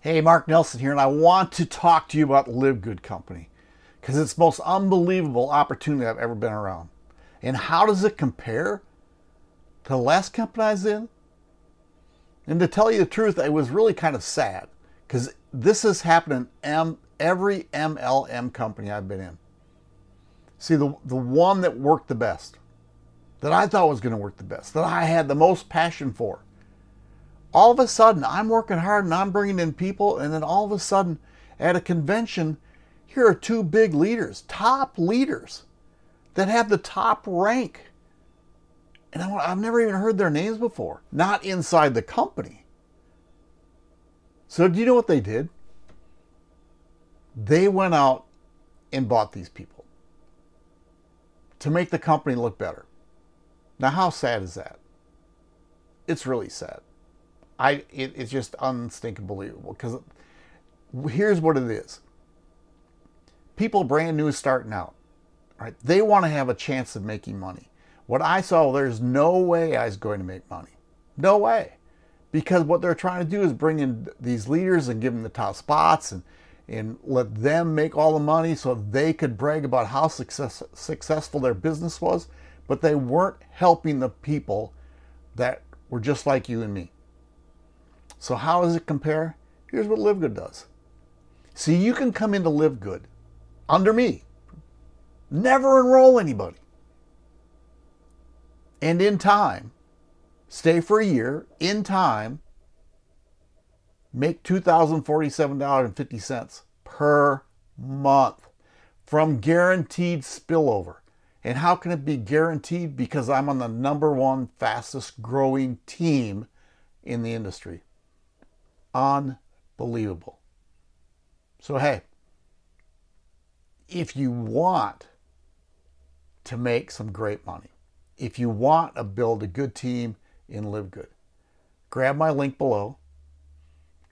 Hey, Mark Nelson here, and I want to talk to you about LiveGood Company because it's the most unbelievable opportunity I've ever been around. And how does it compare to the last company I was in? And to tell you the truth, I was really kind of sad because this has happened in M, every MLM company I've been in. See, the, the one that worked the best, that I thought was going to work the best, that I had the most passion for, all of a sudden I'm working hard and I'm bringing in people, and then all of a sudden at a convention, here are two big leaders, top leaders that have the top rank. And I've never even heard their names before, not inside the company. So, do you know what they did? They went out and bought these people to make the company look better. Now, how sad is that? It's really sad. I it, it's just unstinking believable because here's what it is. People brand new starting out, right? They want to have a chance of making money. What I saw, there's no way I was going to make money. No way. Because what they're trying to do is bring in these leaders and give them the top spots and, and let them make all the money so they could brag about how success, successful their business was. But they weren't helping the people that were just like you and me. So how does it compare? Here's what LiveGood does. See, you can come into LiveGood under me. Never enroll anybody. And in time, stay for a year, in time, make $2,047.50 per month from guaranteed spillover. And how can it be guaranteed? Because I'm on the number one fastest growing team in the industry. Unbelievable. So, hey, if you want to make some great money, if you want to build a good team in LiveGood, grab my link below,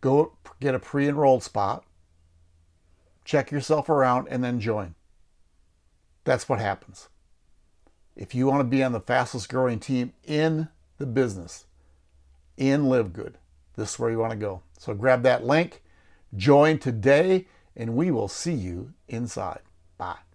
go get a pre enrolled spot, check yourself around, and then join. That's what happens. If you want to be on the fastest growing team in the business, in LiveGood, this is where you want to go. So grab that link, join today, and we will see you inside. Bye.